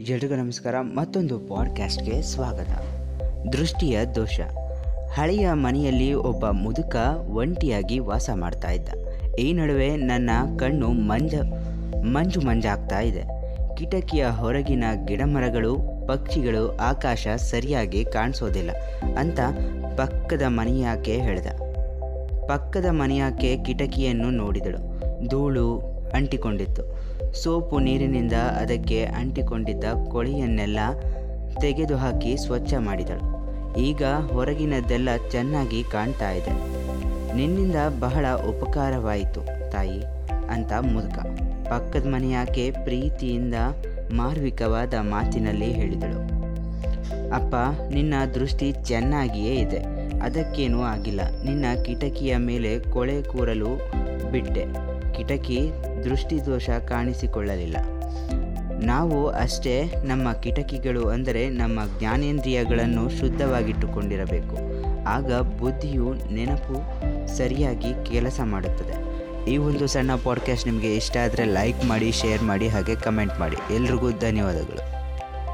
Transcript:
ಎಲ್ರಿಗೂ ನಮಸ್ಕಾರ. ಮತ್ತೊಂದು ಪಾಡ್ಕ್ಯಾಸ್ಟ್ಗೆ ಸ್ವಾಗತ. ದೃಷ್ಟಿಯ ದೋಷ. ಹಳೆಯ ಮನೆಯಲ್ಲಿ ಒಬ್ಬ ಮುದುಕ ಒಂಟಿಯಾಗಿ ವಾಸ ಮಾಡ್ತಾ ಇದ್ದ. ಈ ನಡುವೆ ನನ್ನ ಕಣ್ಣು ಮಂಜ, ಮಂಜು ಮಂಜಾಗ್ತಾ ಇದೆ. ಕಿಟಕಿಯ ಹೊರಗಿನ ಗಿಡಮರಗಳು, ಪಕ್ಷಿಗಳು ಆಕಾಶ ಸರಿಯಾಗಿ ಕಾಣಿಸೋದಿಲ್ಲ ಅಂತ ಪಕ್ಕದ ಮನೆಯಾಕೆ ಹೇಳ್ದ. ಪಕ್ಕದ ಮನೆಯಾಕೆ ಕಿಟಕಿಯನ್ನು ನೋಡಿದಳು. ಧೂಳು ಅಂಟಿಕೊಂಡಿತ್ತು. ಸೋಪು ನೀರಿನಿಂದ ಅದಕ್ಕೆ ಅಂಟಿಕೊಂಡಿದ್ದ ಕೊಳೆಯನ್ನೆಲ್ಲ ತೆಗೆದುಹಾಕಿ ಸ್ವಚ್ಛ ಮಾಡಿದಳು. ಈಗ ಹೊರಗಿನದ್ದೆಲ್ಲ ಚೆನ್ನಾಗಿ ಕಾಣ್ತಾ ಇದೆ. ನಿನ್ನಿಂದ ಬಹಳ ಉಪಕಾರವಾಯಿತು ತಾಯಿ, ಅಂತ ಮುದುಕ. ಪಕ್ಕದ ಮನೆಯಾಕೆ ಪ್ರೀತಿಯಿಂದ ಮಾರ್ವಿಕವಾದ ಮಾತಿನಲ್ಲಿ ಹೇಳಿದಳು. ಅಪ್ಪ, ನಿನ್ನ ದೃಷ್ಟಿ ಚೆನ್ನಾಗಿಯೇ ಇದೆ. ಅದಕ್ಕೇನೂ ಆಗಿಲ್ಲ. ನಿನ್ನ ಕಿಟಕಿಯ ಮೇಲೆ ಕೊಳೆ ಕೂರಲು ಬಿಟ್ಟೆ. ಕಿಟಕಿ ದೃಷ್ಟಿದೋಷ ಕಾಣಿಸಿಕೊಳ್ಳಲಿಲ್ಲ. ನಾವು ಅಷ್ಟೇ ನಮ್ಮ ಕಿಟಕಿಗಳು ಅಂದರೆ ನಮ್ಮ ಜ್ಞಾನೇಂದ್ರಿಯಗಳನ್ನು ಶುದ್ಧವಾಗಿಟ್ಟುಕೊಂಡಿರಬೇಕು. ಆಗ ಬುದ್ಧಿಯು ನೆನಪು ಸರಿಯಾಗಿ ಕೆಲಸ ಮಾಡುತ್ತದೆ. ಈ ಒಂದು ಸಣ್ಣ ಪಾಡ್ಕಾಸ್ಟ್ ನಿಮಗೆ ಇಷ್ಟ ಆದರೆ ಲೈಕ್ ಮಾಡಿ ಶೇರ್ ಮಾಡಿ, ಹಾಗೆ ಕಮೆಂಟ್ ಮಾಡಿ. ಎಲ್ರಿಗೂ ಧನ್ಯವಾದಗಳು.